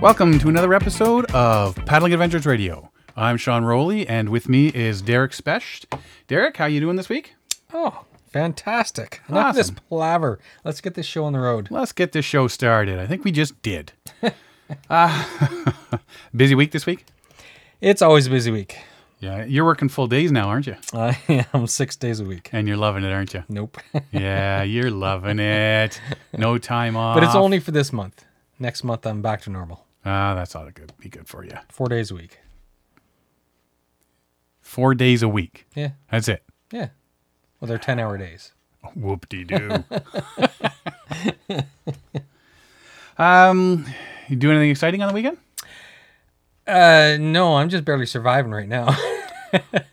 Welcome to another episode of Paddling Adventures Radio. I'm Sean Rowley, and with me is Derek Specht. Derek, how you doing this week? Oh, fantastic. Enough of this Awesome. palaver. Let's get this show on the road. Let's get this show started. I think we just did. uh, busy week this week? It's always a busy week. Yeah, you're working full days now, aren't you? I am six days a week. And you're loving it, aren't you? Nope. Yeah, you're loving it. No time off. but it's only for this month. Next month, I'm back to normal. Ah, that's ought to good. Be good for you. Four days a week. Four days a week. Yeah. That's it. Yeah. Well, they're 10 hour days. Whoop de doo. um, you do anything exciting on the weekend? Uh, no, I'm just barely surviving right now.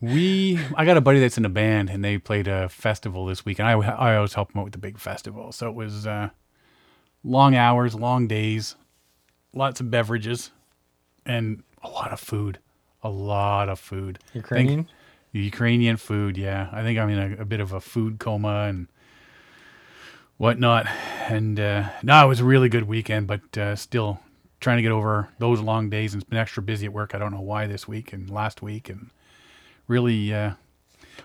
We, I got a buddy that's in a band, and they played a festival this week, and I, I always help them out with the big festival. So it was uh, long hours, long days, lots of beverages, and a lot of food. A lot of food. Ukrainian? Ukrainian food, yeah. I think I'm in a, a bit of a food coma and whatnot. And uh, no, it was a really good weekend, but uh, still trying to get over those long days and it's been extra busy at work. I don't know why this week and last week and really. Uh,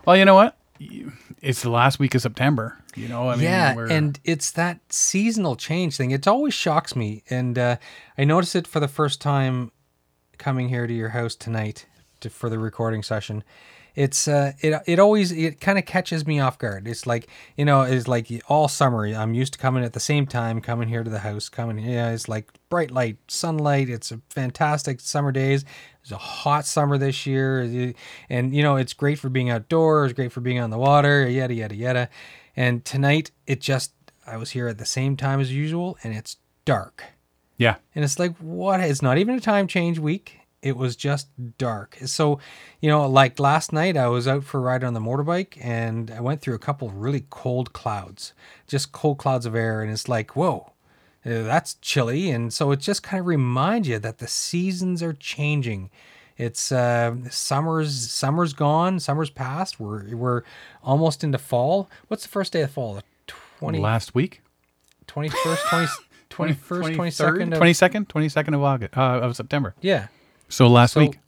well, you know what? It's the last week of September. You know, I mean, yeah, we're- and it's that seasonal change thing. It always shocks me, and uh, I noticed it for the first time coming here to your house tonight to, for the recording session. It's uh, it it always it kind of catches me off guard. It's like you know, it's like all summer. I'm used to coming at the same time, coming here to the house, coming. Yeah, it's like bright light, sunlight. It's a fantastic summer days. It's a hot summer this year, and you know it's great for being outdoors, great for being on the water, yada yada yada. And tonight, it just I was here at the same time as usual, and it's dark. yeah, And it's like, what? It's not even a time change week. It was just dark. So, you know, like last night, I was out for a ride on the motorbike and I went through a couple of really cold clouds, just cold clouds of air. And it's like, whoa, uh, that's chilly. And so it just kind of reminds you that the seasons are changing. It's uh, summer's summer's gone, summer's past. We're we're almost into fall. What's the first day of fall? The 20, last week. 21st, 20, 21st, 22nd of 22nd, 22nd of August, uh, of September. Yeah. So last So- week.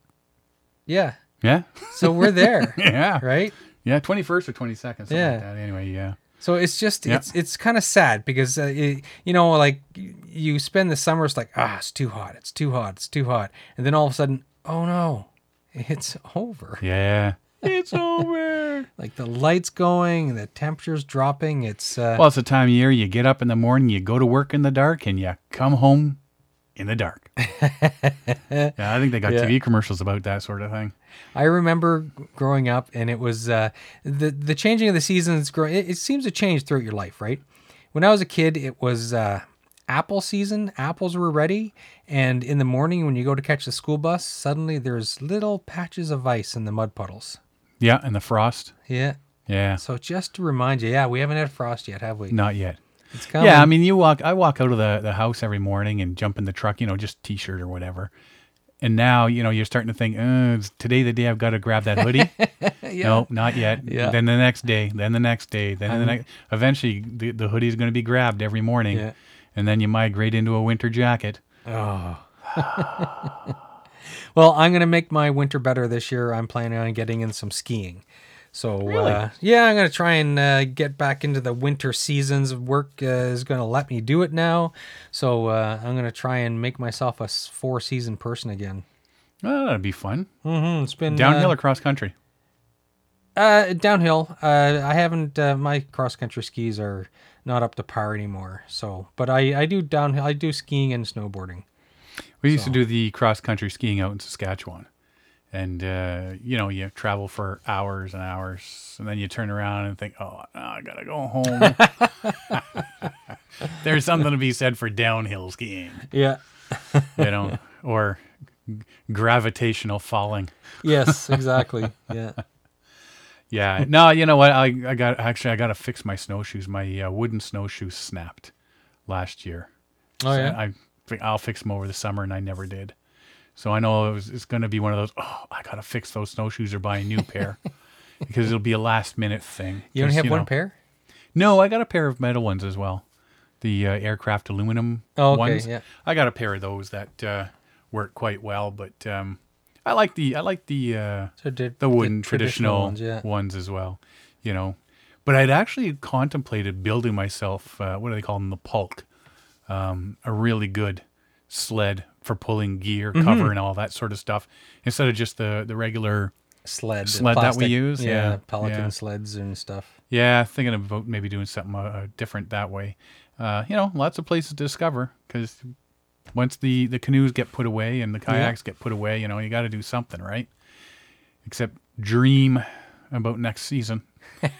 Yeah. Yeah. So we're there, yeah. right? Yeah. 21st or 22nd. Yeah. Like that. Anyway, yeah. So it's just Yeah. it's it's kind of sad because uh, it, you know like you spend the summers like ah it's too hot it's too hot it's too hot and then all of a sudden oh no it's over Yeah. It's over. like the lights going the temperatures dropping it's uh, Well, it's the time of year you get up in the morning, you go to work in the dark, and you come home in the dark. yeah, I think they got Yeah. TV commercials about that sort of thing. I remember growing up, and it was uh, the the changing of the seasons. Grow it, it seems to change throughout your life, right? When I was a kid, it was uh, apple season. Apples were ready, and in the morning when you go to catch the school bus, suddenly there's little patches of ice in the mud puddles. Yeah, and the frost. Yeah. Yeah, So just to remind you, yeah, we haven't had frost yet, have we? not yet. It's coming. Yeah, I mean, you walk. I walk out of the, the house every morning and jump in the truck. You know, just t-shirt or whatever. And now, you know, you're starting to think, uh, is today the day I've got to grab that hoodie? No, not yet. Yeah. Then the next day, then the next day, then the next. Eventually, the, the hoodie is going to be grabbed every morning, Yeah. and then you migrate into a winter jacket. Oh. well, I'm gonna make my winter better this year. I'm planning on getting in some skiing. So Really? uh, yeah, I'm gonna try and uh, get back into the winter seasons. Work uh, is gonna let me do it now. So uh, I'm gonna try and make myself a four season person again. Well, that'd be fun. Mm-hmm. It's been Downhill uh, or cross country? Uh, downhill. Uh, I haven't. Uh, my cross country skis are not up to par anymore. So, but I I do downhill. I do skiing and snowboarding. We used to do the cross country skiing out in Saskatchewan. And, uh, you know, you travel for hours and hours, and then you turn around and think, oh, I got to go home. There's something to be said for downhill skiing, Yeah. you know, or g- gravitational falling. Yes. Exactly. Yeah. Yeah. No, you know what? I, I got, actually, I got to fix my snowshoes. My uh, wooden snowshoes snapped last year. Oh So yeah. I I'll fix them over the summer, and I never did. So I know it was, it's going to be one of those. Oh, I got to fix those snowshoes or buy a new pair because it'll be a last minute thing. You only have one know- pair? No, I got a pair of metal ones as well. the uh, aircraft aluminum Oh, okay, ones. yeah. I got a pair of those that uh, work quite well, but um, I like the I like the uh, So did the wooden traditional, ones, yeah. ones as well. You know, but I'd actually contemplated building myself uh, what do they call them the pulk, um, a really good sled for pulling gear, Mm-hmm. cover, and all that sort of stuff instead of just the the regular. sled, sled that we use, yeah, Pelican yeah. sleds and stuff. Yeah, thinking about maybe doing something uh, different that way. Uh, you know, lots of places to discover because once the the canoes get put away and the kayaks get put away, you know, you got to do something, right? Except dream about next season.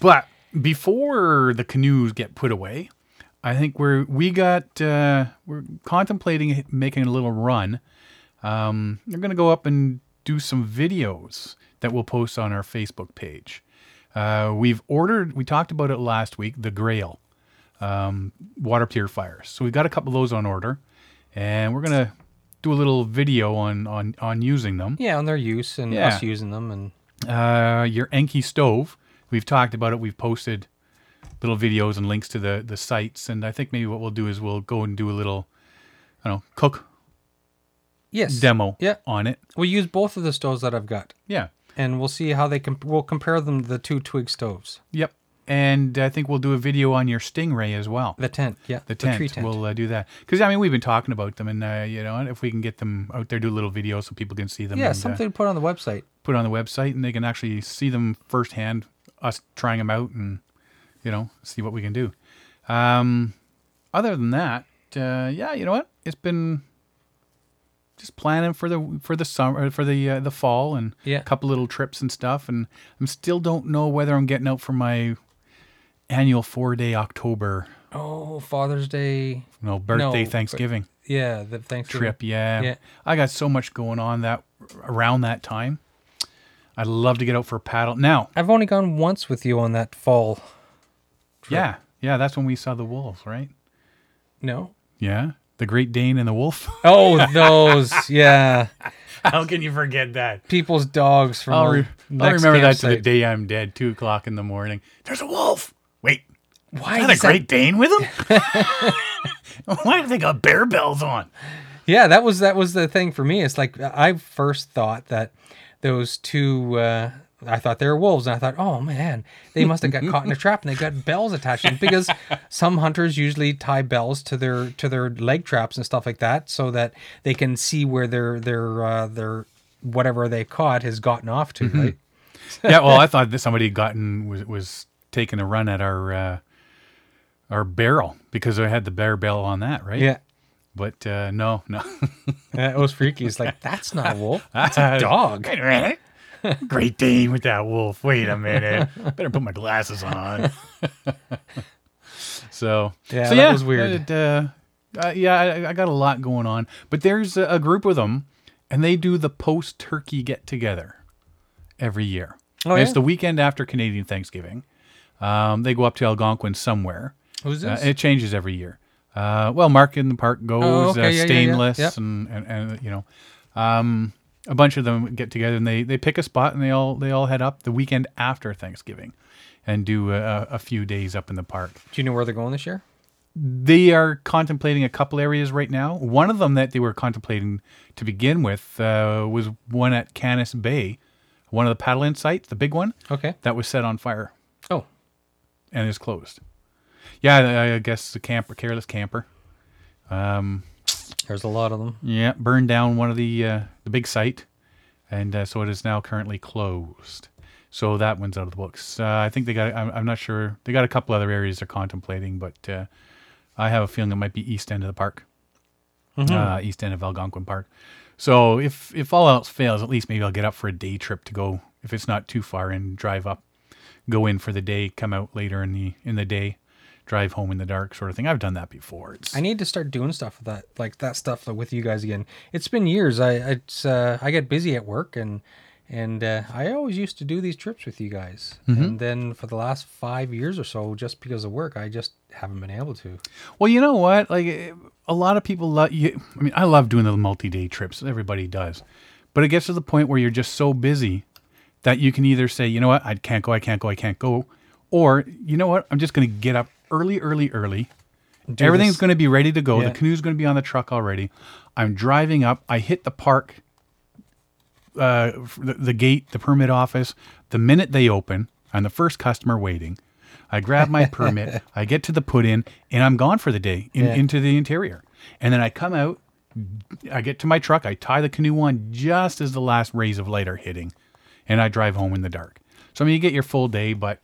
but before the canoes get put away, I think we're we got uh, we're contemplating making a little run. Um, we're gonna go up and do some videos that we'll post on our Facebook page. Uh, we've ordered. We talked about it last week. The Grayl um, water purifiers. So we've got a couple of those on order, and we're gonna do a little video on on on using them. Yeah, on their use and Yeah. us using them and Uh, your Enki stove. We've talked about it. We've posted little videos and links to the the sites. And I think maybe what we'll do is we'll go and do a little, I don't know, cook yes, demo Yeah. on it. We'll use both of the stoves that I've got, Yeah. and we'll see how they comp- we'll compare them to the two twig stoves. Yep. And I think we'll do a video on your Stingray as well. The tent, yeah, The tent. tree tent. We'll uh, do that because I mean we've been talking about them, and uh, you know if we can get them out there, do a little video so people can see them. yeah, and, uh, something to put on the website. put on the website, and they can actually see them firsthand. Us trying them out, and you know see what we can do. Um, other than that, uh, yeah, you know what? It's been just planning for the for the summer for the uh, the fall and Yeah. a couple little trips and stuff. And I'm still don't know whether I'm getting out for my annual four day October Oh, Father's Day. no birthday but- Thanksgiving Yeah, the Thanksgiving trip. Yeah. Yeah. I got so much going on that around that time. I'd love to get out for a paddle. Now, I've only gone once with you on that fall. Yeah, yeah, that's when we saw the wolves, right? No. Yeah, the Great Dane and the wolf. Oh, those. yeah, How can you forget that? people's dogs from. I'll, the re- I'll next remember that to the day I'm dead. Two o'clock in the morning. There's a wolf. Wait, Why is that a is that- Great Dane with him? Why have they got bear bells on? Yeah, that was that was the thing for me. It's like I first thought that those two. Uh, I thought they were wolves, and I thought, oh man, they must have got caught in a trap, and they got bells attached to them because some hunters usually tie bells to their to their leg traps and stuff like that, so that they can see where their their uh, their whatever they caught has gotten off to. Right? yeah, well, I thought that somebody had gotten was was taking a run at our uh, our barrel because I had the bear bell on that, right? Yeah. But uh, no, no. Yeah, it was freaky. It's like that's not a wolf. That's a dog. Wait a minute. Great Dane with that wolf. Wait a minute. Better put my glasses on. so Yeah, so that was weird. it, uh, uh, yeah, I, I got a lot going on, but there's a, a group of them, and they do the post turkey get together every year. Oh, And It's the weekend after Canadian Thanksgiving. Um, they go up to Algonquin somewhere. Who's Uh, this? it changes every year. Uh, well, Mark in the Park goes, Oh, okay, uh, yeah, yeah, yeah. Stainless, Yep. And, and and you know, um, a bunch of them get together and they they pick a spot and they all they all head up the weekend after Thanksgiving, and do a, a few days up in the park. Do you know where they're going this year? They are contemplating a couple areas right now. One of them that they were contemplating to begin with uh, was one at Canis Bay, one of the paddle in sites, the big one Okay. that was set on fire Oh, and is closed. Yeah, I I guess the camper, careless camper. Um, there's a lot of them. yeah, burned down one of the uh, the big site, and uh, so it is now currently closed. So that one's out of the books. Uh, I think they got. I'm, I'm not sure. They got a couple other areas they're contemplating, but uh, I have a feeling it might be east end of the park, uh, east end of Algonquin Park. So if if all else fails, at least maybe I'll get up for a day trip to go. If it's not too far, and drive up, go in for the day, come out later in the in the day, drive home in the dark, sort of thing. I've done that before. It's I need to start doing stuff with that, like that stuff with you guys again. It's been years. I it's uh, I get busy at work and and uh, I always used to do these trips with you guys. And then for the last five years or so, just because of work, I just haven't been able to. Well, you know what? Like a lot of people love. You, I mean, I love doing the multi-day trips. Everybody does, but it gets to the point where you're just so busy that you can either say, you know what, I can't go, I can't go, I can't go, or you know what, I'm just going to get up early, early, early. Do Everything's this- going to be ready to go. Yeah. The canoe's going to be on the truck already. I'm driving up. I hit the park, uh, the, the gate, the permit office. The minute they open, I'm the first customer waiting. I grab my permit. I get to the put in, and I'm gone for the day in, Yeah. into the interior. And then I come out. I get to my truck. I tie the canoe on just as the last rays of light are hitting, and I drive home in the dark. So I mean, you get your full day, but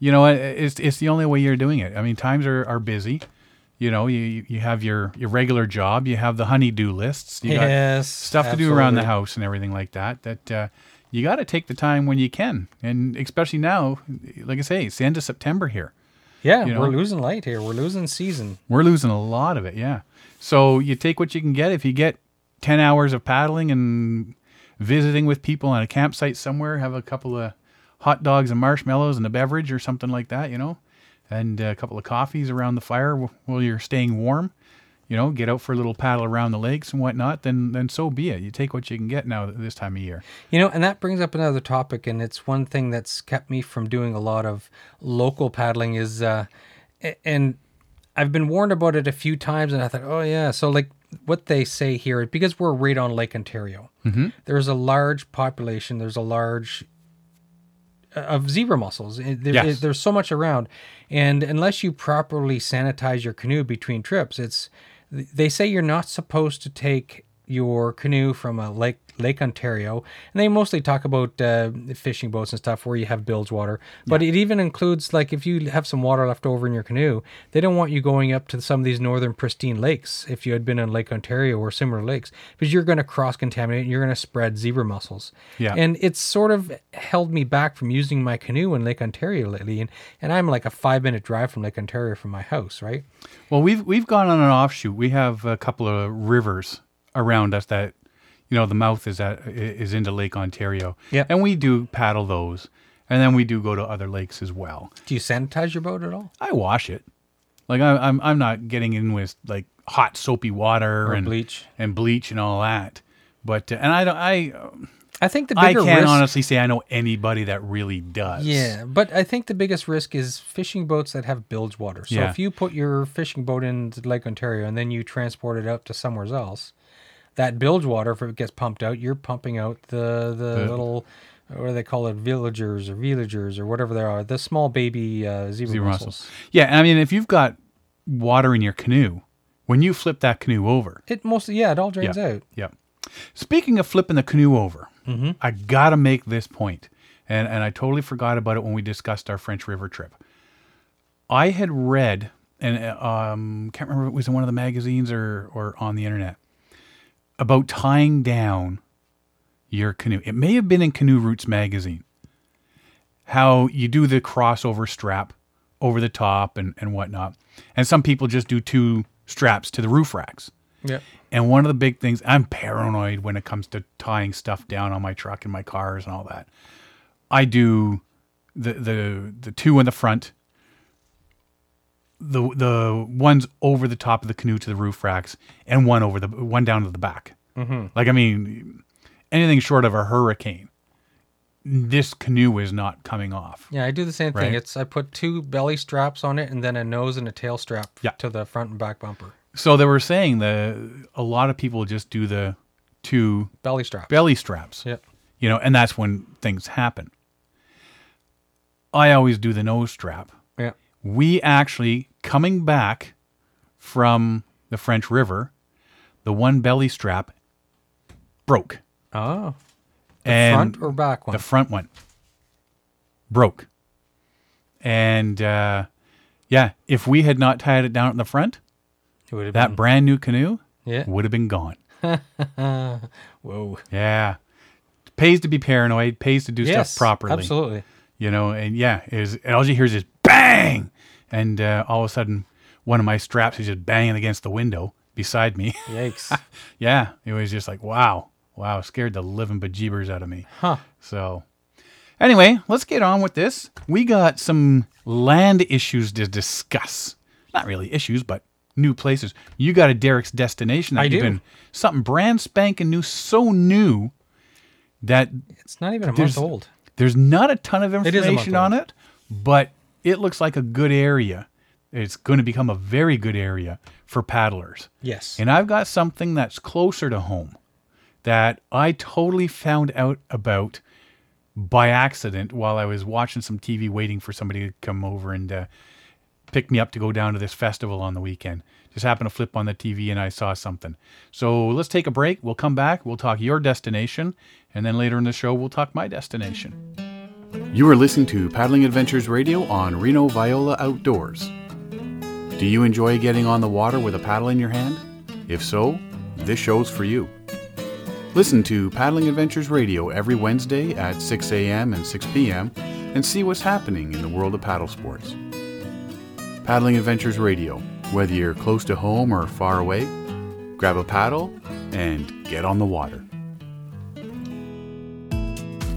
you know, it's it's the only way you're doing it. I mean, times are, are busy. You know, you you have your your regular job, you have the honeydew lists, you Yes, got stuff to do around the house and everything like that. That uh, you got to take the time when you can, and especially now, like I say, it's the end of September here. Yeah, you know? we're losing light here. We're losing season. We're losing a lot of it, yeah. So you take what you can get. If you get ten hours of paddling and visiting with people on a campsite somewhere, have a couple of hot dogs and marshmallows and a beverage or something like that, you know, and a couple of coffees around the fire while you're staying warm. You know, get out for a little paddle around the lakes and whatnot. Then, then so be it. You take what you can get now this time of year. You know, and that brings up another topic, and it's one thing that's kept me from doing a lot of local paddling is, uh, and I've been warned about it a few times, and I thought, oh yeah, so like what they say here, because we're right on Lake Ontario, mm-hmm. there's a large population, there's a large of zebra mussels. There- Yes. there's so much around, and unless you properly sanitize your canoe between trips, it's they say you're not supposed to take your canoe from a lake Lake Ontario, and they mostly talk about uh, fishing boats and stuff where you have bilge water. But it even includes like if you have some water left over in your canoe, they don't want you going up to some of these northern pristine lakes if you had been in Lake Ontario or similar lakes, because you're going to cross contaminate and you're going to spread zebra mussels. Yeah. And it's sort of held me back from using my canoe in Lake Ontario lately, and and I'm like a five minute drive from Lake Ontario from my house, right? Well, we've we've gone on an offshoot. We have a couple of rivers around us that, you know, the mouth is at is into Lake Ontario. Yeah, and we do paddle those, and then we do go to other lakes as well. Do you sanitize your boat at all? I wash it. Like I, I'm I'm not getting in with like hot soapy water Or and bleach? and bleach and all that. But uh, and I don't I I think the I can't risk, honestly say I know anybody that really does. Yeah, but I think the biggest risk is fishing boats that have bilge water. So Yeah. if you put your fishing boat into Lake Ontario and then you transport it out to somewhere else, that bilge water, if it gets pumped out, you're pumping out the the, The- little what do they call it, veligers or veligers or whatever they are, the small baby uh, zebra, Zebra mussels. mussels. Yeah, I mean if you've got water in your canoe, when you flip that canoe over, It mostly, yeah, it all drains Yeah. out. Yeah. Speaking of flipping the canoe over, Mm-hmm. I gotta make this point, and and I totally forgot about it when we discussed our French River trip. I had read, and uh, um, can't remember if it was in one of the magazines or or on the internet about tying down your canoe. It may have been in Canoeroots magazine. How you do the crossover strap over the top and and whatnot, and some people just do two straps to the roof racks. Yeah. And one of the big things, I'm paranoid when it comes to tying stuff down on my truck and my cars and all that. I do the the the two in the front, the the ones over the top of the canoe to the roof racks, and one over the one down to the back. Mm-hmm. Like I mean, anything short of a hurricane, this canoe is not coming off. Yeah, I do the same thing. Right. It's I put two belly straps on it and then a nose and a tail strap Yeah. to the front and back bumper. So they were saying that a lot of people just do the two Belly straps. belly straps. Yeah. you know, and that's when things happen. I always do the nose strap. Yeah. We actually coming back from the French River, the one belly strap broke, Oh. and front or back one? the front one broke, and uh, yeah, if we had not tied it down at the front, It would have that brand new canoe Yeah. would have been gone. Whoa. Yeah, pays to be paranoid, pays to do Yes. stuff properly. Absolutely. you know, and yeah, is all you hear is just bang, and uh, all of a sudden, one of my straps is just banging against the window beside me. Yikes. yeah, it was just like wow, wow, scared the living bejeebers out of me. huh. So, anyway, let's get on with this. We got some land issues to discuss. Not really issues, but new places. You got a Derek's destination that I you've do. been something brand spanking new, so new that It's not even a month old. there's not a ton of is a month information on old. it, but it looks like a good area it's going to become a very good area for paddlers. Yes. And I've got something that's closer to home that I totally found out about by accident while I was watching some TV waiting for somebody to come over and uh, pick me up to go down to this festival on the weekend. Just happened to flip on the TV and I saw something. So let's take a break. We'll come back. We'll talk your destination. And then later in the show, we'll talk my destination. You are listening to Paddling Adventures Radio on Reno Viola Outdoors. Do you enjoy getting on the water with a paddle in your hand? If so, this show's for you. Listen to Paddling Adventures Radio every Wednesday at 6 a.m. and 6 p.m. and see what's happening in the world of paddle sports. Paddling Adventures Radio, whether you're close to home or far away, grab a paddle and get on the water.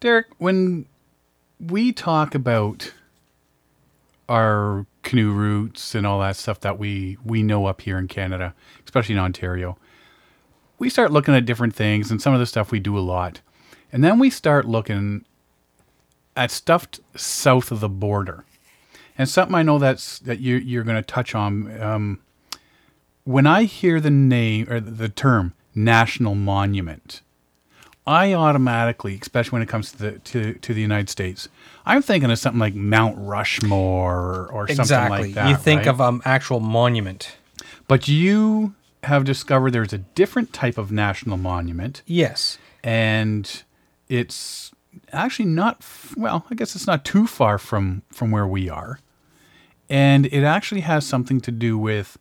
Derek, when we talk about our canoe routes and all that stuff that we we know up here in Canada, especially in Ontario, we start looking at different things and some of the stuff we do a lot. And then we start looking at stuff south of the border. And something I know that's that you you're going to touch on um, when I hear the name or the term national monument, I automatically, especially when it comes to the to, to the United States, I'm thinking of something like Mount Rushmore or, or something exactly. like that. you think right? of um actual monument. but you have discovered there's a different type of national monument, Yes. and it's actually not well. I guess it's not too far from from where we are, and it actually has something to do with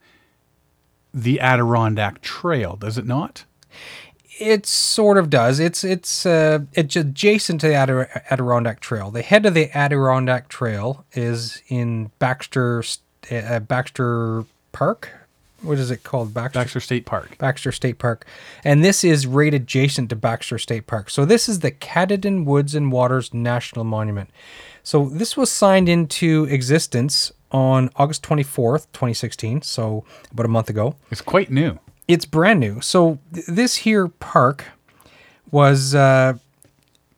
the Adirondack Trail, does it not? It sort of does. It's it's uh, it's adjacent to the Adir- Adirondack Trail. The head of the Adirondack Trail is in Baxter uh, Baxter Park. What is it called? Baxter Baxter State Park. Baxter State Park. And this is right adjacent to Baxter State Park. So this is the Katahdin Woods and Waters National Monument. So this was signed into existence on August 24th, 2016, so about a month ago. It's quite new. It's brand new. So th- this here park was uh,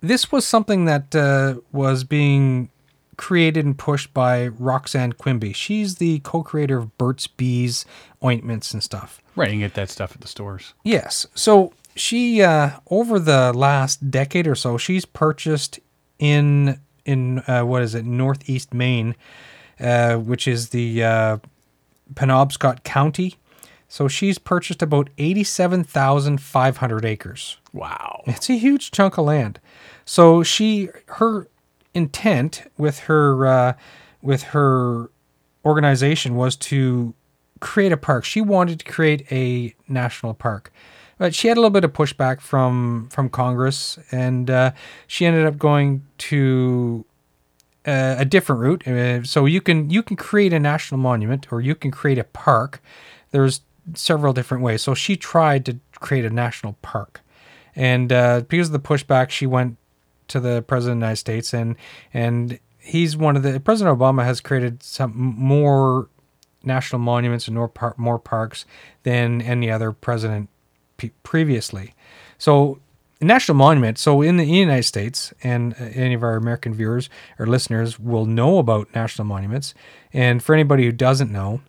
this was something that uh, was being created and pushed by Roxanne Quimby. She's the co-creator of Burt's Bees ointments and stuff. Right, you can get that stuff at the stores. Yes. So she uh, over the last decade or so, she's purchased in in uh, what is it, Northeast Maine, uh, which is the uh, Penobscot County. So she's purchased about eighty-seven thousand five hundred acres. Wow. It's a huge chunk of land. So she her intent with her uh, with her organization was to create a park. She wanted to create a national park. But she had a little bit of pushback from from Congress, and uh, she ended up going to uh, a different route. Uh, so you can you can create a national monument, or you can create a park. There's several different ways. So she tried to create a national park, and uh, because of the pushback, she went to the president of the United States, and and he's one of the President Obama has created some more national monuments and more par- more parks than any other president previously. So national monument. So in the United States, and uh, any of our American viewers or listeners will know about national monuments. And for anybody who doesn't know,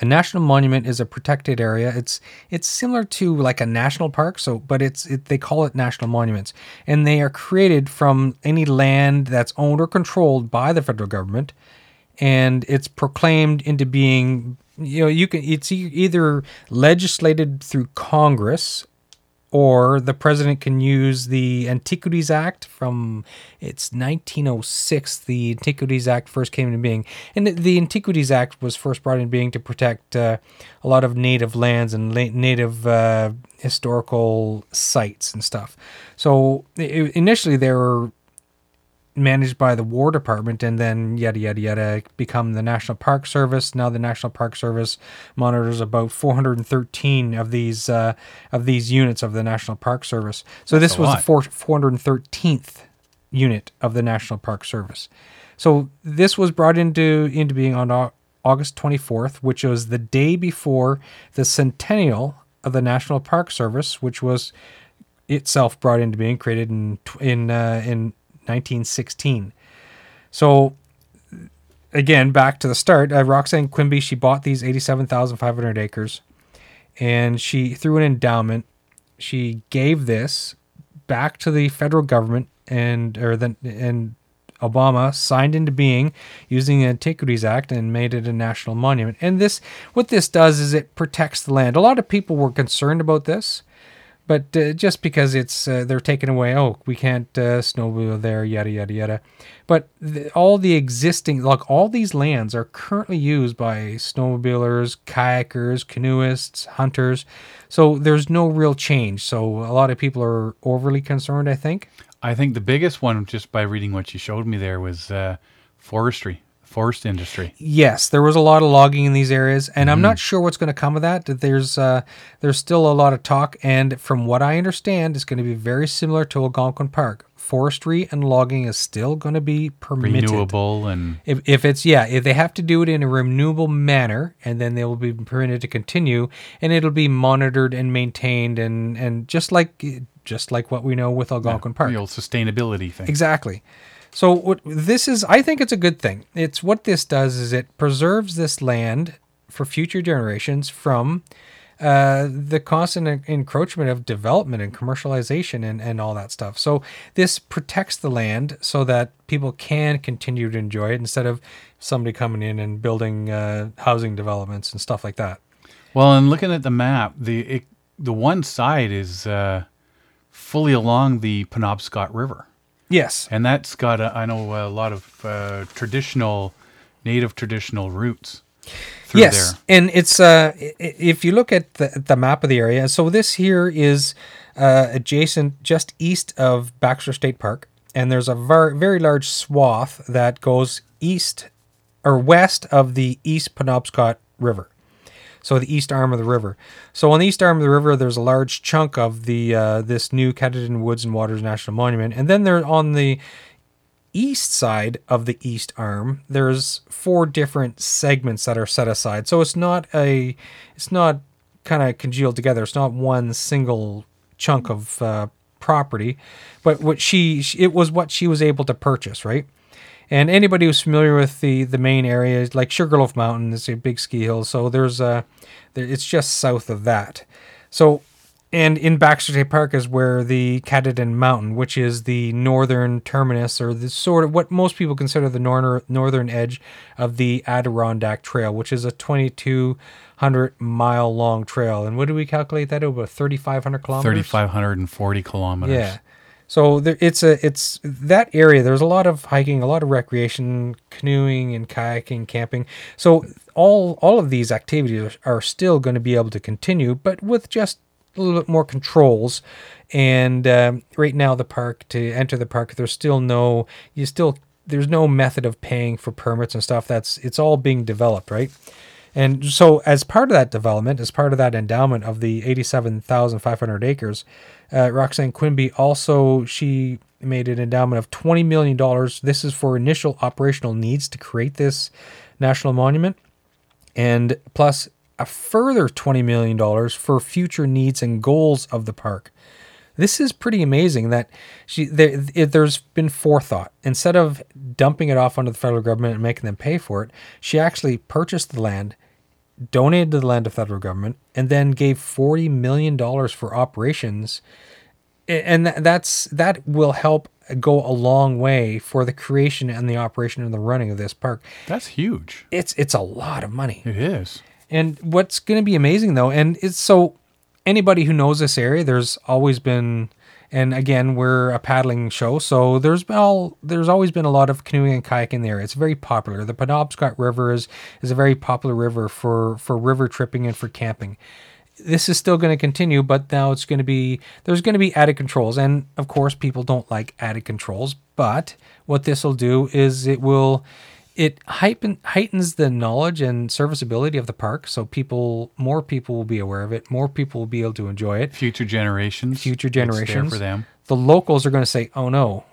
a national monument is a protected area. It's it's similar to like a national park, so but it's it, they call it national monuments, and they are created from any land that's owned or controlled by the federal government, and it's proclaimed into being. You know, you can it's either legislated through Congress or the president can use the Antiquities Act from it's 1906. The Antiquities Act first came into being, and the, Antiquities Act was first brought into being to protect uh, a lot of native lands and la- native uh, historical sites and stuff. So i initially, they were managed by the War Department and then yada yada yada become the National Park Service. Now the National Park Service monitors about 413 of these uh, of these units of the National Park Service. So That's this was lot. the four, 413th unit of the National Park Service. So this was brought into into being on August 24th, which was the day before the centennial of the National Park Service, which was itself brought into being, created in in uh, in 1916. So again, back to the start, uh, Roxanne Quimby she bought these 87,500 acres, and she through an endowment, she gave this back to the federal government, and or then and Obama signed into being using the Antiquities Act and made it a national monument. And this, what this does is it protects the land. A lot of people were concerned about this, but uh, just because it's uh, they're taken away, oh, we can't uh, snowmobile there, yada yada yada. But the, all the existing, like all these lands, are currently used by snowmobilers, kayakers, canoeists, hunters. So there's no real change. So a lot of people are overly concerned. I think. I think the biggest one, just by reading what you showed me there, was uh, forestry, forest industry. Yes, there was a lot of logging in these areas, and I'm not sure what's going to come of that. There's uh, there's still a lot of talk, and from what I understand, it's going to be very similar to Algonquin Park. Forestry and logging is still going to be permitted. renewable and If, if it's yeah, if they have to do it in a renewable manner, and then they will be permitted to continue, and it'll be monitored and maintained, and and just like just like what we know with Algonquin Park. the old sustainability thing. Exactly. So what this is, I think it's a good thing. It's what this does is it preserves this land for future generations from uh, the constant encroachment of development and commercialization and, and all that stuff. So this protects the land so that people can continue to enjoy it instead of somebody coming in and building uh, housing developments and stuff like that. Well, and looking at the map, the it, the one side is uh, fully along the Penobscot River, Yes. and that's got a, I know a lot of uh, traditional, native traditional roots through yes, there. and it's uh, if you look at the the map of the area. So this here is uh, adjacent, just east of Baxter State Park, and there's a very very large swath that goes east or west of the East Penobscot River. So the east arm of the river. So on the east arm of the river, there's a large chunk of the uh, this new Katahdin Woods and Waters National Monument, and then there on the east side of the east arm there's four different segments that are set aside. So it's not a it's not kind of congealed together. It's not one single chunk of uh, property. But what she- it was what she was able to purchase right and anybody who's familiar with the the main areas like sugarloaf mountain is a big ski hill so there's a there, it's just south of that so and in Baxter State Park is where the Katahdin Mountain, which is the northern terminus or the sort of what most people consider the nor- northern edge of the Adirondack Trail, which is a 2,200 mile long trail. And what do we calculate that over? 3,500 kilometers? 3,540 kilometers. Yeah. So there, it's a it's that area. There's a lot of hiking, a lot of recreation, canoeing and kayaking, camping. So all all of these activities are still going to be able to continue, but with just a little bit more controls. And um, right now, the park to enter the park, there's still no you still there's no method of paying for permits and stuff. That's it's all being developed, right? And so, as part of that development, as part of that endowment of the 87,500 acres, uh, Roxanne Quimby also she made an endowment of 20 million dollars. This is for initial operational needs to create this national monument, and plus a further 20 million dollars for future needs and goals of the park. This is pretty amazing that she there, it, there's been forethought. Instead of dumping it off onto the federal government and making them pay for it, she actually purchased the land, donated the land to federal government, and then gave forty million dollars for operations. And that's that will help go a long way for the creation and the operation and the running of this park. That's huge. It's it's a lot of money. It is. And what's going to be amazing though, and it's so anybody who knows this area, there's always been, and again, we're a paddling show, so there's all there's always been a lot of canoeing and kayaking in the area. It's very popular. The Penobscot River is is a very popular river for for river tripping and for camping. this is still going to continue, but now it's going to be there's going to be added controls, and of course, people don't like added controls. But what this will do is it will it heighten, heightens the knowledge and serviceability of the park, so people more people will be aware of it, more people will be able to enjoy it. Future generations. Future it's there generations for them. The locals are going to say, "Oh no,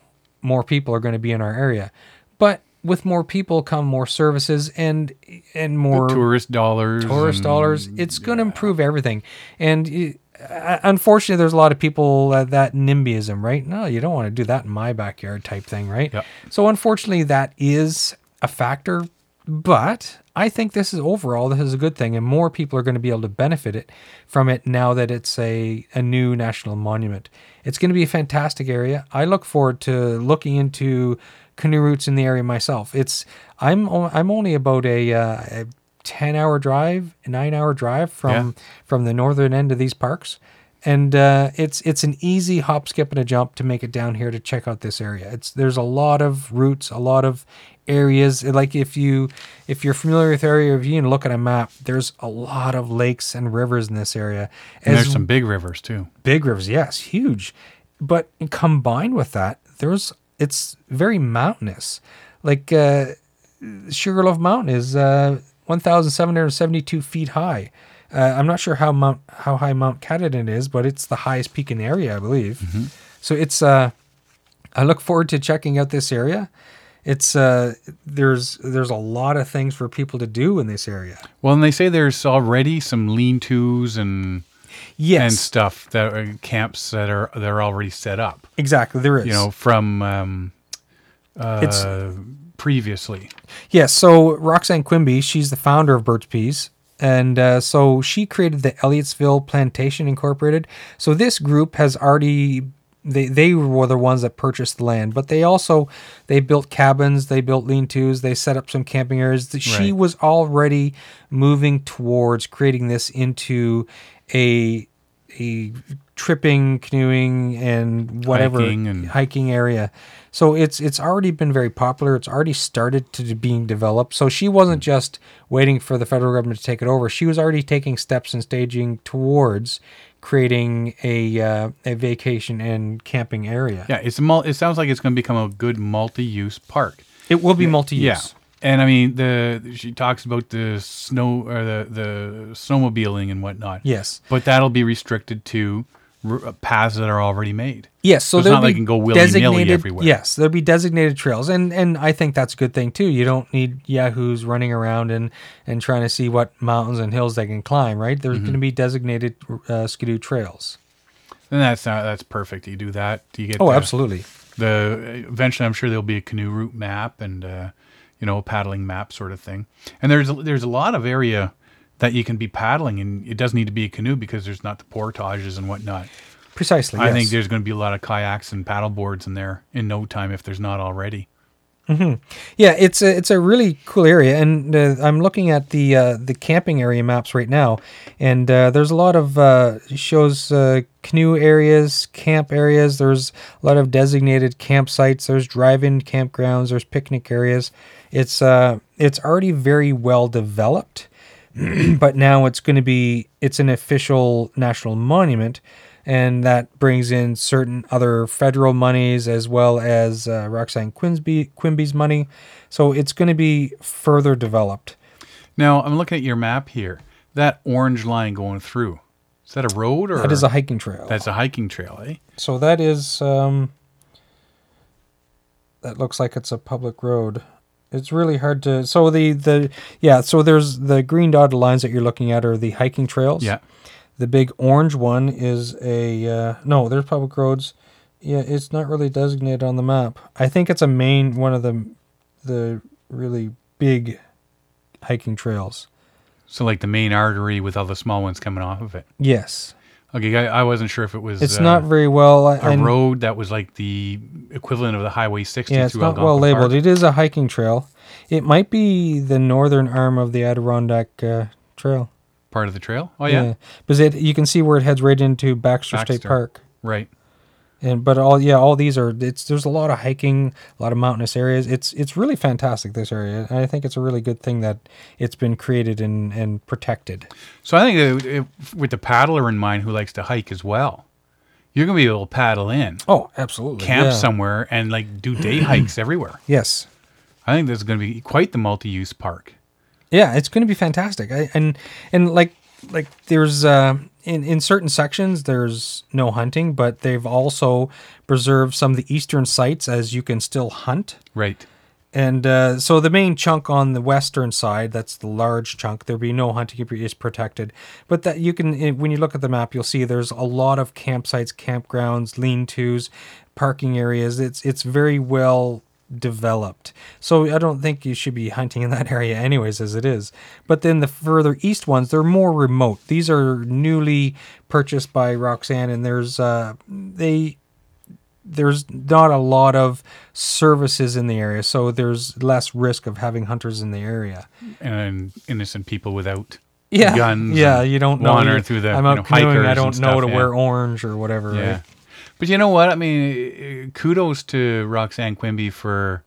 more people are going to be in our area," but with more people come more services and and more Tourist dollars. tourist and- dollars. It's going to improve everything. And uh, unfortunately, there's a lot of people uh, that NIMBYism, right? No, you don't want to do that in my backyard type thing, right? Yep. So unfortunately, that is a factor. But I think this is overall this is a good thing, and more people are going to be able to benefit it from it now that it's a a new national monument. It's going to be a fantastic area. I look forward to looking into canoe routes in the area myself. It's I'm I'm only about a, uh, a ten hour drive, a nine hour drive from from the northern end of these parks, and uh, it's it's an easy hop, skip, and a jump to make it down here to check out this area. It's there's a lot of routes, a lot of areas. Like if you if you're familiar with area, if you can look at a map, there's a lot of lakes and rivers in this area. And As there's some big rivers too. big rivers yes huge but combined with that there's it's very mountainous like uh sugarloaf mountain is uh 1772 feet high uh, i'm not sure how mount how high mount Katahdin is but it's the highest peak in the area i believe so it's uh i look forward to checking out this area it's uh there's there's a lot of things for people to do in this area Well, and they say there's already some lean-tos and yes and stuff that are camps that are that are already set up. exactly there is You know, from um, uh, It's- previously. Yes. So Roxanne Quimby, she's the founder of Burt's Bees. And uh, so she created the Elliotsville Plantation Incorporated. So this group has already they they were the ones that purchased the land, but they also they built cabins, they built lean-tos, they set up some camping areas. She Right. was already moving towards creating this into a a tripping, canoeing, and whatever Hiking and- hiking area. So it's it's already been very popular. It's already started to being developed. So she wasn't just waiting for the federal government to take it over. She was already taking steps and staging towards creating a uh, a vacation and camping area. Yeah, it's a mul- it sounds like it's going to become a good multi-use park. It will be multi-use. Yeah. And I mean the she talks about the snow or the the snowmobiling and whatnot. Yes. But that'll be restricted to paths that are already made. Yes, so So there'll not be like you can go willy-nilly designated- everywhere. Yes, there'll be designated trails, and and I think that's a good thing too. You don't need yahoos running around and and trying to see what mountains and hills they can climb. Right, Mm-hmm. there's going to be designated uh, skidoo trails. And that's not, that's perfect. You do that. You get Oh, the, absolutely. the eventually I'm sure there'll be a canoe route map and uh, you know a paddling map sort of thing. And there's there's a lot of area that you can be paddling and it doesn't need to be a canoe because there's not the portages and whatnot. Precisely. I yes. think there's going to be a lot of kayaks and paddle boards in there in no time if there's not already. Yeah, it's a it's a really cool area, and uh, I'm looking at the uh, the camping area maps right now, and uh, there's a lot of uh, shows uh, canoe areas, camp areas. There's a lot of designated campsites. There's drive-in campgrounds. There's picnic areas. It's uh it's already very well developed, but now it's going to be it's an official national monument and that brings in certain other federal monies as well as uh, Roxanne Quimby, Quimby's money. So it's going to be further developed. Now I'm looking at your map here. That orange line going through. Is that a road or That is a hiking trail. that's a hiking trail, eh? so that is um, that looks like it's a public road. It's really hard to. So the the yeah. So there's the green dotted lines that you're looking at are the hiking trails. Yeah. The big orange one is a uh, no. There's public roads. Yeah, it's not really designated on the map. I think it's a main one of the the really big hiking trails. So like the main artery with all the small ones coming off of it. Yes, Okay, I, I wasn't sure if it was it's uh, not very well. a and- road that was like the equivalent of the Highway 60 Yeah, it's not Algonquin well labeled. Park. It is a hiking trail. It might be the northern arm of the Adirondack uh, Trail. Part of the trail? Oh, yeah. because it you can see where it heads right into Baxter, State Park. Right. And but all yeah, all these are it's there's a lot of hiking, a lot of mountainous areas. It's it's really fantastic this area. And I think it's a really good thing that it's been created and and protected. So I think with the paddler in mind who likes to hike as well, you're gonna be able to paddle in, Oh, absolutely. camp yeah. somewhere, and like do day hikes everywhere. Yes. I think this is gonna be quite the multi-use park. Yeah, it's to be fantastic. I, and and like like there's uh, in in certain sections there's no hunting, but they've also preserved some of the eastern sites as you can still hunt. Right. And uh, so the main chunk on the western side, that's the large chunk. There'll be no hunting is protected, but that you can when you look at the map, you'll see there's a lot of campsites, campgrounds, lean-tos, parking areas. It's it's very well developed. So I don't think you should be hunting in that area anyways as it is. But then the further east ones, they're more remote. These are newly purchased by Roxanne and there's uh they there's not a lot of services in the area, so there's less risk of having hunters in the area. And innocent people without Yeah, guns. yeah, you don't know. through the I'm you know, canoeing. I don't know stuff, to yeah. wear orange or whatever. Yeah. Right? But you know what? I mean, kudos to Roxanne Quimby for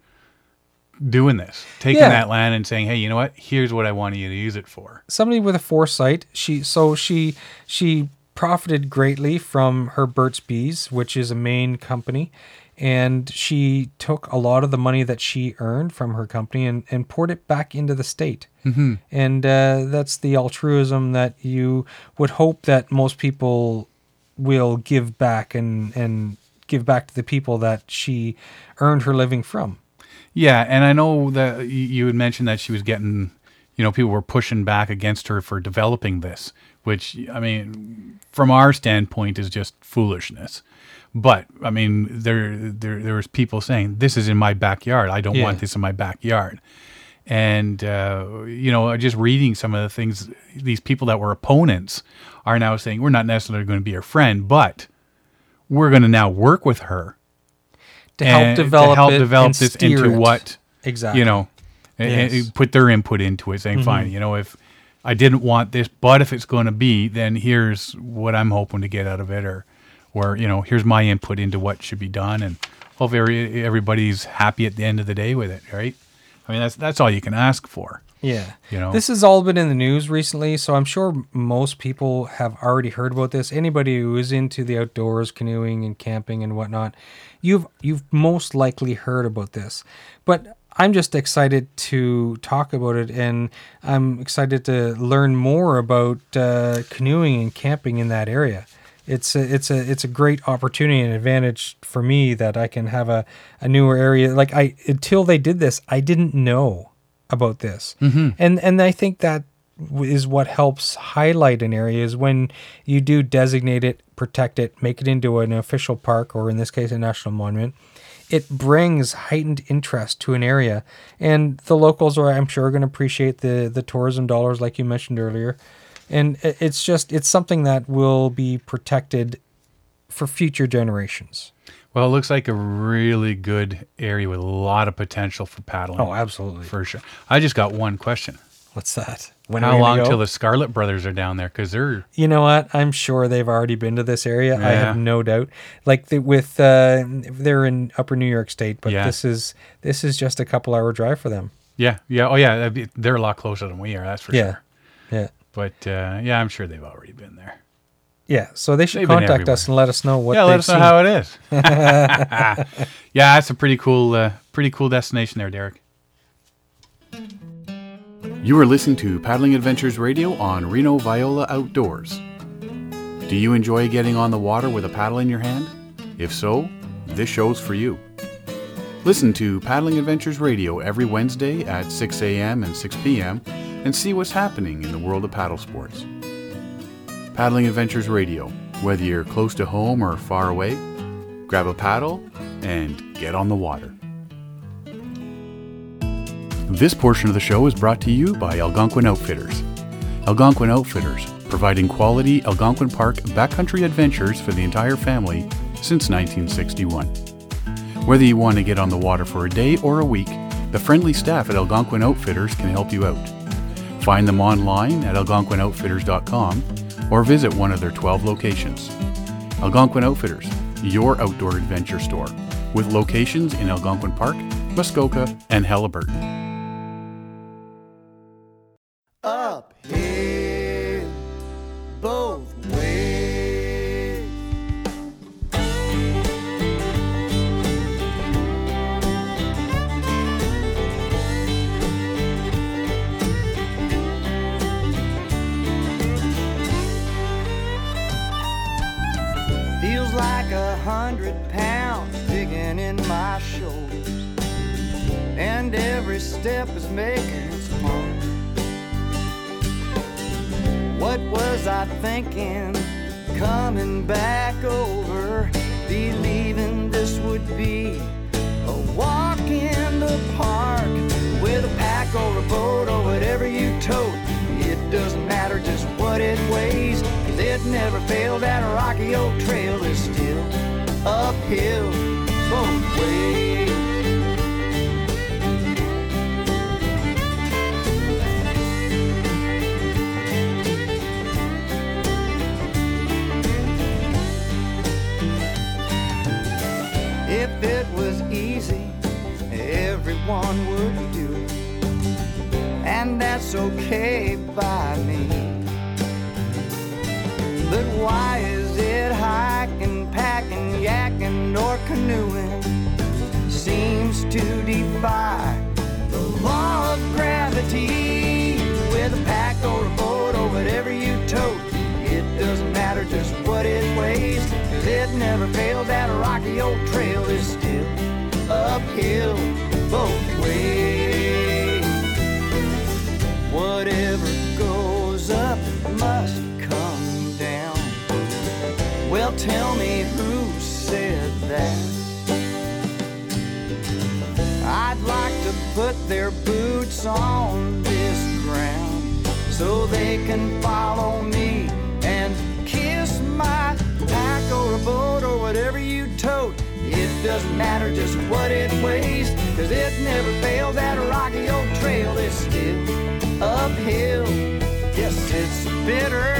doing this, taking Yeah. that land and saying, "Hey, you know what? Here's what I want you to use it for." somebody with a foresight. She so she she profited greatly from her Burt's Bees, which is a Maine company, and she took a lot of the money that she earned from her company and, and poured it back into the state. Mm-hmm. And uh, that's the altruism that you would hope that most people will give back and and give back to the people that she earned her living from. Yeah, and I know that you had mentioned that she was getting, you know, people were pushing back against her for developing this, which I mean, from our standpoint, is just foolishness. But I mean, there there there was people saying this is in my backyard. I don't Yeah. want this in my backyard. And uh, you know, just reading some of the things, these people that were opponents are now saying we're not necessarily going to be her friend, but we're going to now work with her To help develop to help develop this into it. what exactly you know, and- and Mm-hmm. put their input into it, saying, fine, you know, if I didn't want this, but if it's going to be, then here's what I'm hoping to get out of it, or, or you know, here's my input into what should be done, and hopefully everybody's happy at the end of the day with it, right? I mean, that's that's all you can ask for. Yeah. You know? This has all been in the news recently, so I'm sure most people have already heard about this. Anybody who is into the outdoors, canoeing and camping and whatnot, you've you've most likely heard about this. But I'm just excited to talk about it, and I'm excited to learn more about uh, canoeing and camping in that area. It's a, it's a it's a great opportunity and advantage for me that I can have a, a newer area. Like I until they did this, I didn't know about this, mm-hmm. and and I think that is what helps highlight an area is when you do designate it, protect it, make it into an official park, or in this case, a national monument. It brings heightened interest to an area, and the locals are, I'm sure, going to appreciate the the tourism dollars, like you mentioned earlier. And it's just it's something that will be protected for future generations. Well, it looks like a really good area with a lot of potential for paddling. Oh, absolutely. for sure. I just got one question: What's that? When How are we gonna long go? till the Scarlet Brothers are down there? Because they're You know what? I'm sure they've already been to this area. I have no doubt. Like the, with uh, they're in Upper New York State, but Yeah. this is this is just a couple hour drive for them. yeah, yeah, oh yeah, they're a lot closer than we are. That's for Yeah, sure. yeah, But uh, yeah, I'm sure they've already been there. yeah. So they should They've been contact us and let us know what. yeah, let they've us know seen. how it is. yeah, that's a pretty cool, uh, pretty cool destination there, Derek. You are listening to Paddling Adventures Radio on Reno Viola Outdoors. Do you enjoy getting on the water with a paddle in your hand? If so, this show's for you. Listen to Paddling Adventures Radio every Wednesday at 6 a.m. and 6 p.m. and see what's happening in the world of paddle sports. Paddling Adventures Radio, whether you're close to home or far away, grab a paddle and get on the water. This portion of the show is brought to you by Algonquin Outfitters. Algonquin Outfitters, providing quality Algonquin Park backcountry adventures for the entire family since 1961. Whether you want to get on the water for a day or a week, the friendly staff at Algonquin Outfitters can help you out. Find them online at algonquinoutfitters.com or visit one of their 12 locations. Algonquin Outfitters, your outdoor adventure store, with locations in Algonquin Park, Muskoka, and Haliburton. Never failed. That rocky old trail is still uphill both ways. If it was easy, everyone would do it. And that's okay by me. But why is it hiking, packing, yakking, or canoeing seems to defy the law of gravity? With a pack or a boat or whatever you tote, it doesn't matter just what it weighs. 'cause it never failed. That rocky old trail is still uphill both ways. Whatever tell me who said that. I'd like to put their boots on this ground so they can follow me and kiss my pack or a boat or whatever you tote. It doesn't matter just what it weighs, cause it never failed. That rocky old trail is still uphill. Yes, it's bitter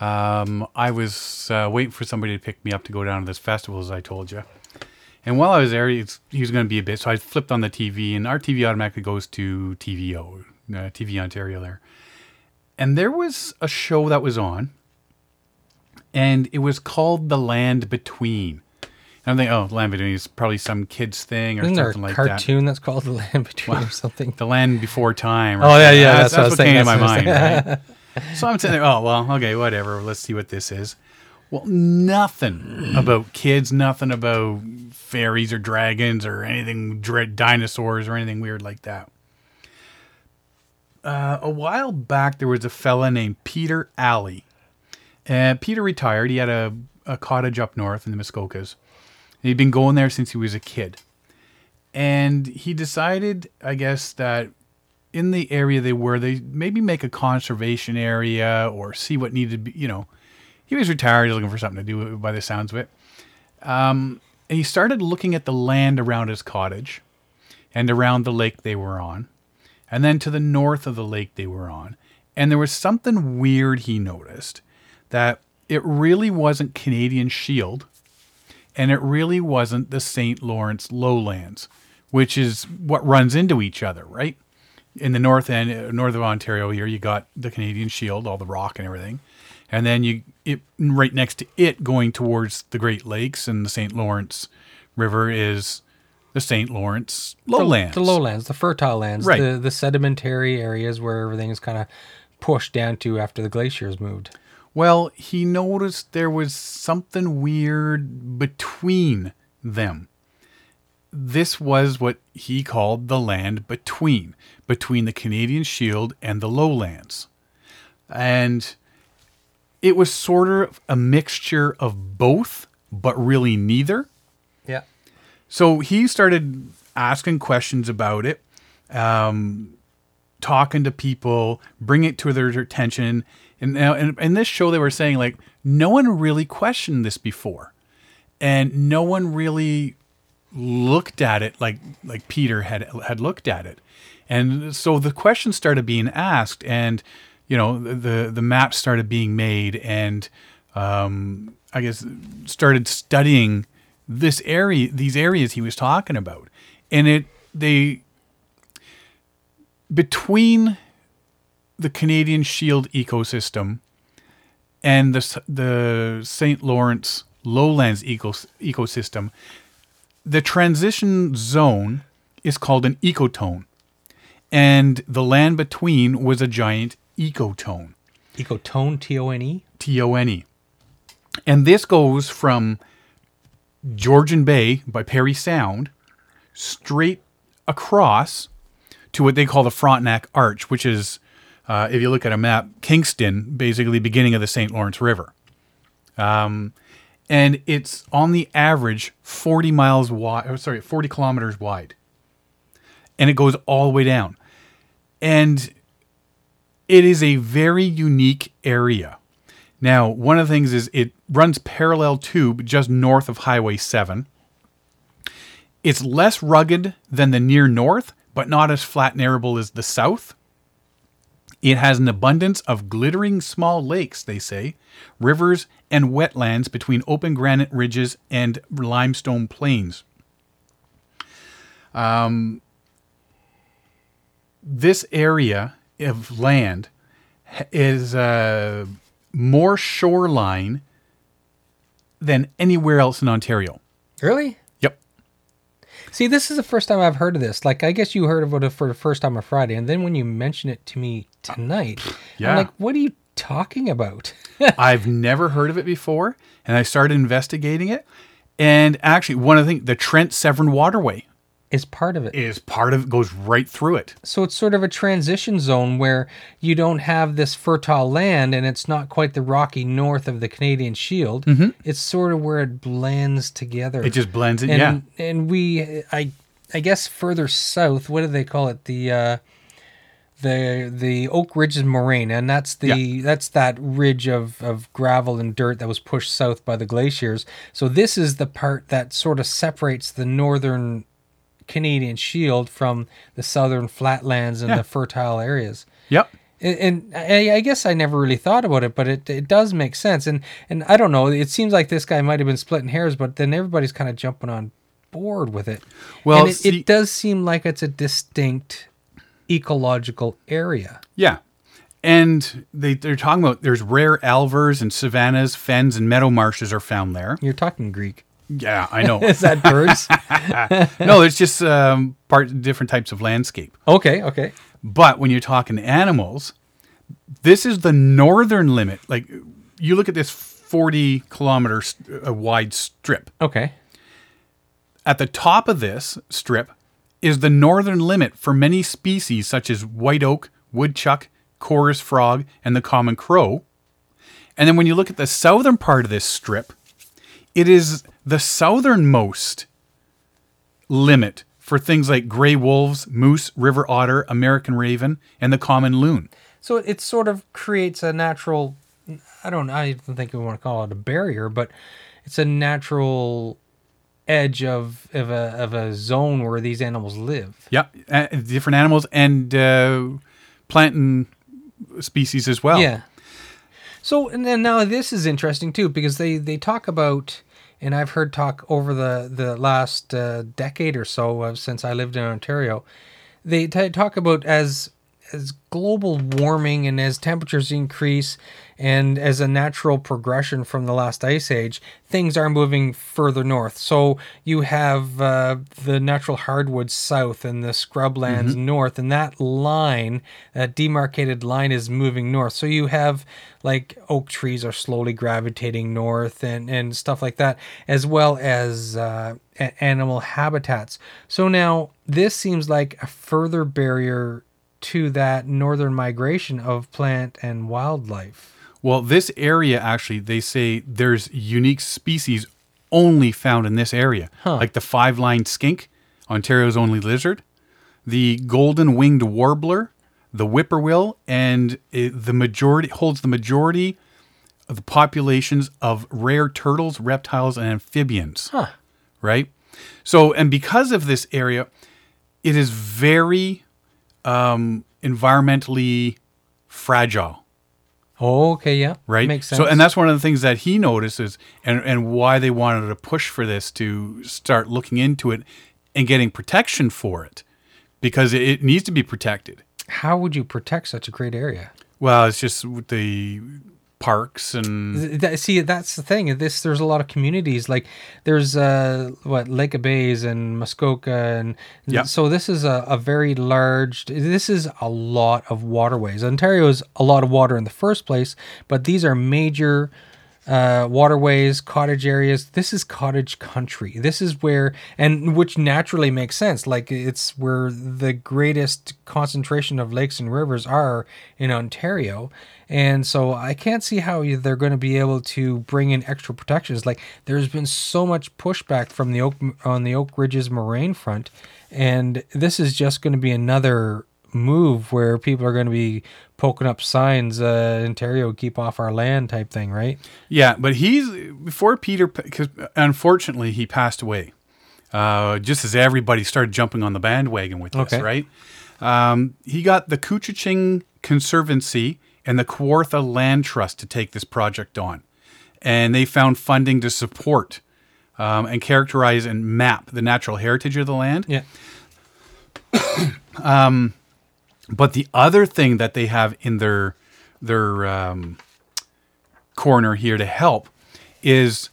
um, I was uh, waiting for somebody to pick me up to go down to this festival, as I told you. And while I was there, it's, he was going to be a bit, so I flipped on the TV, and our TV automatically goes to TVO, uh, TV Ontario there. And there was a show that was on, and it was called The Land Between. And I'm thinking, oh, Land Between is probably some kids thing or Isn't there a something like that. cartoon that's called The Land Between or something? The Land Before Time. or Oh, yeah, yeah, That's, that's what I was what came to my mind, right? so I'm sitting there, oh, well, okay, whatever. Let's see what this is. Well, nothing about kids, nothing about fairies or dragons or anything, dinosaurs or anything weird like that. Uh, a while back, there was a fella named Peter Alley. Uh, Peter retired. He had a, a cottage up north in the Muskokas. He'd been going there since he was a kid. And he decided, I guess, that in the area they were, they maybe make a conservation area or see what needed to be, you know. He was retired, he was looking for something to do by the sounds of it. Um, and he started looking at the land around his cottage and around the lake they were on, and then to the north of the lake they were on. And there was something weird he noticed that it really wasn't Canadian Shield and it really wasn't the St. Lawrence lowlands, which is what runs into each other, right? In the north end, north of Ontario, here you got the Canadian Shield, all the rock and everything, and then you it right next to it, going towards the Great Lakes and the St. Lawrence River is the St. Lawrence lowlands. The, the lowlands, the fertile lands, Right. the, the sedimentary areas where everything is kind of pushed down to after the glaciers moved. Well, he noticed there was something weird between them. This was what he called the land between, between the Canadian Shield and the lowlands. And it was sort of a mixture of both but really neither. Yeah. So he started asking questions about it, um, talking to people, bring it to their attention. And now, in, in this show, they were saying like no one really questioned this before, and no one really looked at it like like Peter had had looked at it, and so the questions started being asked, and you know the the maps started being made, and um, I guess started studying this area, these areas he was talking about, and it they between the Canadian Shield ecosystem and the the St. Lawrence lowlands ecos- ecosystem, the transition zone is called an ecotone, and the land between was a giant ecotone. Ecotone, T O N E. T O N E. And this goes from Georgian Bay by Parry Sound straight across to what they call the Frontenac Arch, which is, uh, if you look at a map, Kingston, basically beginning of the St. Lawrence River. Um, and it's on the average 40 miles wide, oh, sorry, 40 kilometers wide. And it goes all the way down. And it is a very unique area. Now, one of the things is it runs parallel tube just north of Highway 7. It's less rugged than the near north, but not as flat and arable as the south. It has an abundance of glittering small lakes, they say, rivers, and wetlands between open granite ridges and limestone plains. Um, this area of land is uh, more shoreline than anywhere else in Ontario. Really? See, this is the first time I've heard of this. Like, I guess you heard of it for the first time on Friday, and then when you mention it to me tonight, Yeah. I'm like, what are you talking about? I've never heard of it before, and I started investigating it. And actually, one of the things, the Trent Severn Waterway is part of it. is part of it goes right through it. So it's sort of a transition zone where you don't have this fertile land and it's not quite the rocky north of the Canadian Shield. It's sort of where it blends together. It just blends it. and yeah. and we I I guess further south, what do they call it? The uh the the Oak Ridges moraine, and that's the that's that ridge of, of gravel and dirt that was pushed south by the glaciers. So this is the part that sort of separates the northern Canadian Shield from the southern flatlands and Yeah. the fertile areas. Yep. And, and I, I guess I never really thought about it, but it, it does make sense. And and I don't know. It seems like this guy might have been splitting hairs, but then everybody's kind of jumping on board with it. Well, and it, see- it does seem like it's a distinct ecological area. Yeah. And they, they're talking about there's rare alvars and savannas, fens, and meadow marshes are found there. You're talking Greek. Yeah, I know. Is that birds? no, it's just um, part different types of landscape. okay, okay. But when you're talking animals, this is the northern limit. Like you look at this 40 kilometer st- uh, wide strip. Okay. At the top of this strip is the northern limit for many species such as white oak, woodchuck, chorus frog, and the common crow. And then when you look at the southern part of this strip, it is the southernmost limit for things like gray wolves, moose, river otter, American raven, and the common loon. So it sort of creates a natural I don't I don't think we want to call it a barrier, but it's a natural edge of of a of a zone where these animals live. Yeah, uh, different animals and uh, plant and species as well. Yeah. So and then now this is interesting too because they they talk about and I've heard talk over the the last uh, decade or so of since I lived in Ontario. They t- talk about as as global warming and as temperatures increase and as a natural progression from the last ice age, things are moving further north. So you have uh, the natural hardwoods south and the scrublands north, and that line, that demarcated line, is moving north. So you have like oak trees are slowly gravitating north and, and stuff like that, as well as uh, a- animal habitats. So now this seems like a further barrier to that northern migration of plant and wildlife. Well, this area actually, they say there's unique species only found in this area, Huh. like the five-lined skink, Ontario's only lizard, the golden winged warbler, the whippoorwill, and it, the majority holds the majority of the populations of rare turtles, reptiles, and amphibians. Huh. Right. So, and because of this area, it is very um, environmentally fragile Oh, okay, yeah. right? Makes sense. So, and that's one of the things that he notices, and and why they wanted to push for this to start looking into it and getting protection for it, because it, it needs to be protected. How would you protect such a great area? Well, it's just with the parks and Th- that- see, that's the thing. This there's a lot of communities. Like there's uh what Lake of Bays and Muskoka, and Yeah. so this is a, a very large. This is a lot of waterways. Ontario is a lot of water in the first place, but these are major uh, waterways, cottage areas. This is cottage country. This is where, and which naturally makes sense. Like it's where the greatest concentration of lakes and rivers are in Ontario. And so I can't see how they're going to be able to bring in extra protections. Like there's been so much pushback from the Oak on the Oak Ridges moraine front, and this is just going to be another move where people are going to be poking up signs, uh, Ontario keep off our land type thing, right? yeah. But he's before Peter, because unfortunately he passed away, uh, just as everybody started jumping on the bandwagon with this, Okay. right? Um, he got the Couchiching Conservancy and the Kawartha Land Trust to take this project on. And they found funding to support um, and characterize and map the natural heritage of the land. Yeah. But the other thing that they have in their their um, corner here to help is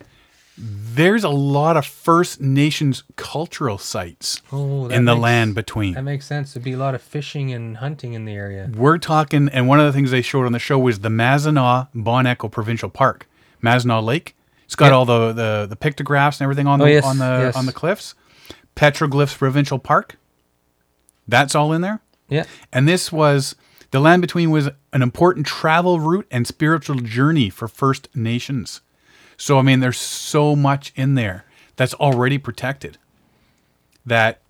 there's a lot of First Nations cultural sites Oh, in the makes- land between. That makes sense. There'd be a lot of fishing and hunting in the area. We're talking, and one of the things they showed on the show was the Mazinaw Bon Echo Provincial Park, Mazinaw Lake. It's got Yep. all the, the the pictographs and everything on the Oh, yes, on the yes. on the cliffs. Petroglyphs Provincial Park. That's all in there. Yeah. And this was the land between was an important travel route and spiritual journey for First Nations. So I mean, there's so much in there that's already protected. That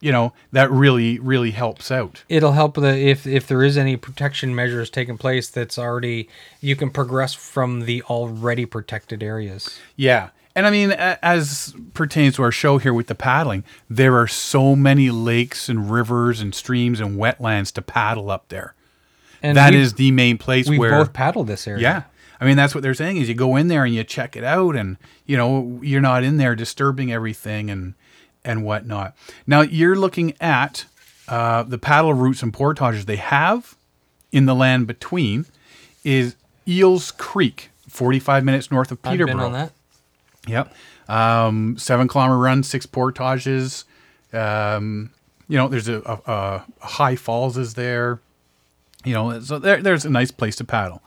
you know that really really helps out. It'll help the if if there is any protection measures taking place that's already you can progress from the already protected areas. Yeah. And I mean, as pertains to our show here with the paddling, there are so many lakes and rivers and streams and wetlands to paddle up there. And that is the main place where we've where both paddled this area. Yeah. I mean, that's what they're saying is you go in there and you check it out and, you know, you're not in there disturbing everything and, and whatnot. Now you're looking at uh, the paddle routes and portages they have in the land between is Eels Creek, 45 minutes north of I've Peterborough. Yep. Um, seven kilometer run, six portages. Um, you know, there's a, a, a high falls is there. You know, so there, there's a nice place to paddle.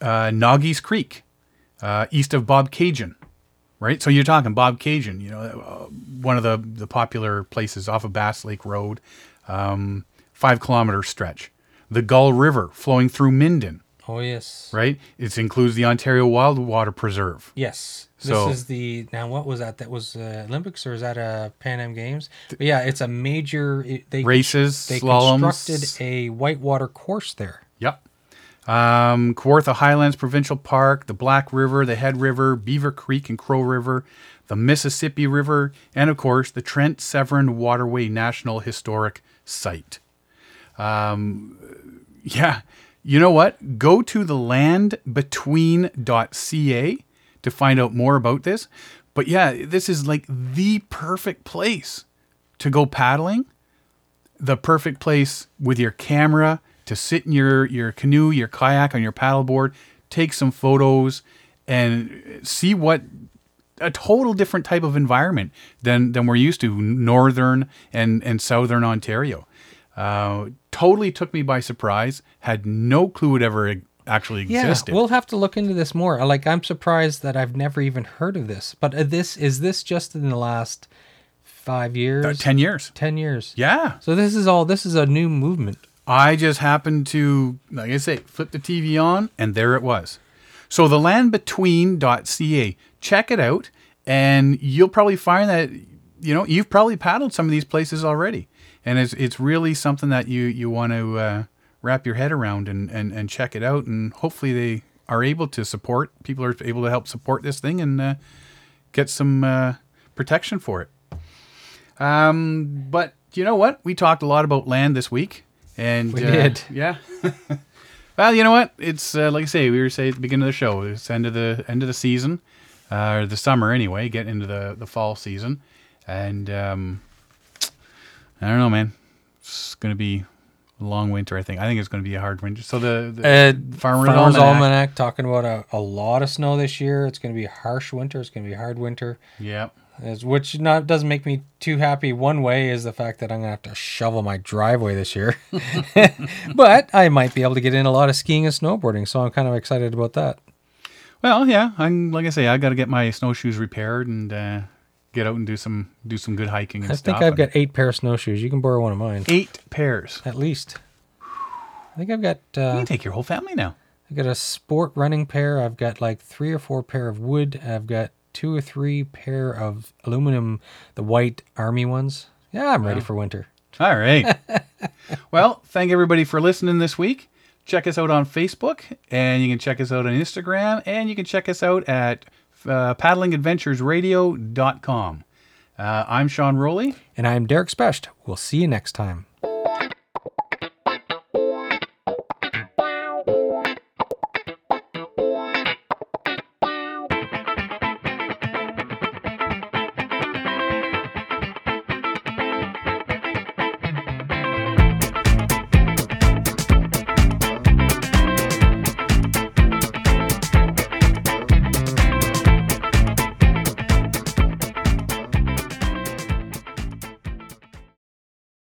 Uh, Noggies Creek, uh, east of Bobcaygeon, right? So you're talking Bobcaygeon, you know, uh, one of the, the popular places off of Bass Lake Road, um, five kilometer stretch. The Gull River flowing through Minden, Oh yes. right? It includes the Ontario Wildwater Preserve. Yes. This is the now what was that? That was uh, Olympics or is that a Pan Am Games? But yeah, it's a major it, they Races, they slaloms. constructed a whitewater course there. Yep. Um, Kawartha Highlands Provincial Park, the Black River, the Head River, Beaver Creek and Crow River, the Mississippi River, and of course the Trent Severn Waterway National Historic Site. Um, yeah, you know what? Go to the landbetween.ca to find out more about this. But yeah, this is like the perfect place to go paddling the perfect place with your camera to sit in your your canoe, your kayak on your paddleboard, take some photos and see what a total different type of environment than than we're used to northern and and southern Ontario. Uh, totally took me by surprise. Had no clue it ever actually existed. Yeah, we'll have to look into this more. Like I'm surprised that I've never even heard of this. But uh, this is this just in the last five years, Uh, ten years. ten years. Yeah, So this is all. This is a new movement. I just happened to, like I say, flip the TV on, and there it was. So the landbetween.ca, check it out, and you'll probably find that you know you've probably paddled some of these places already, and it's it's really something that you you want to uh, wrap your head around and, and and check it out, and hopefully they are able to support people are able to help support this thing and uh, get some uh, protection for it. Um, but you know what? We talked a lot about land this week, and We uh, did. Yeah. well, you know what? It's uh, like I say, we were saying at the beginning of the show. It's end of the end of the season, uh, or the summer anyway. Getting into the the fall season, and um, I don't know, man. It's gonna be a long winter. I think. I think it's gonna be a hard winter. So the, the Uh, Farmer's, Farmer's Almanac. Almanac talking about a, a lot of snow this year. It's going to be a harsh winter. It's going to be a hard winter. Yeah. As, which not doesn't make me too happy. One way is the fact that I'm gonna have to shovel my driveway this year, but I might be able to get in a lot of skiing and snowboarding. So I'm kind of excited about that. Well, yeah. I'm like I say, I got to get my snowshoes repaired and uh, get out and do some do some good hiking and I stuff. think I've got eight pair of snowshoes. You can borrow one of mine, eight pairs. at least. I think I've got You uh, can take your whole family now. I've got a sport running pair. I've got like three or four pair of wood. I've got two or three pair of aluminum, the white army ones. Yeah, I'm ready for winter. All right. well, thank everybody for listening this week. Check us out on Facebook, and you can check us out on Instagram, and you can check us out at uh, paddlingadventuresradio.com. Uh, I'm Sean Rowley. And I'm Derek Specht. We'll see you next time.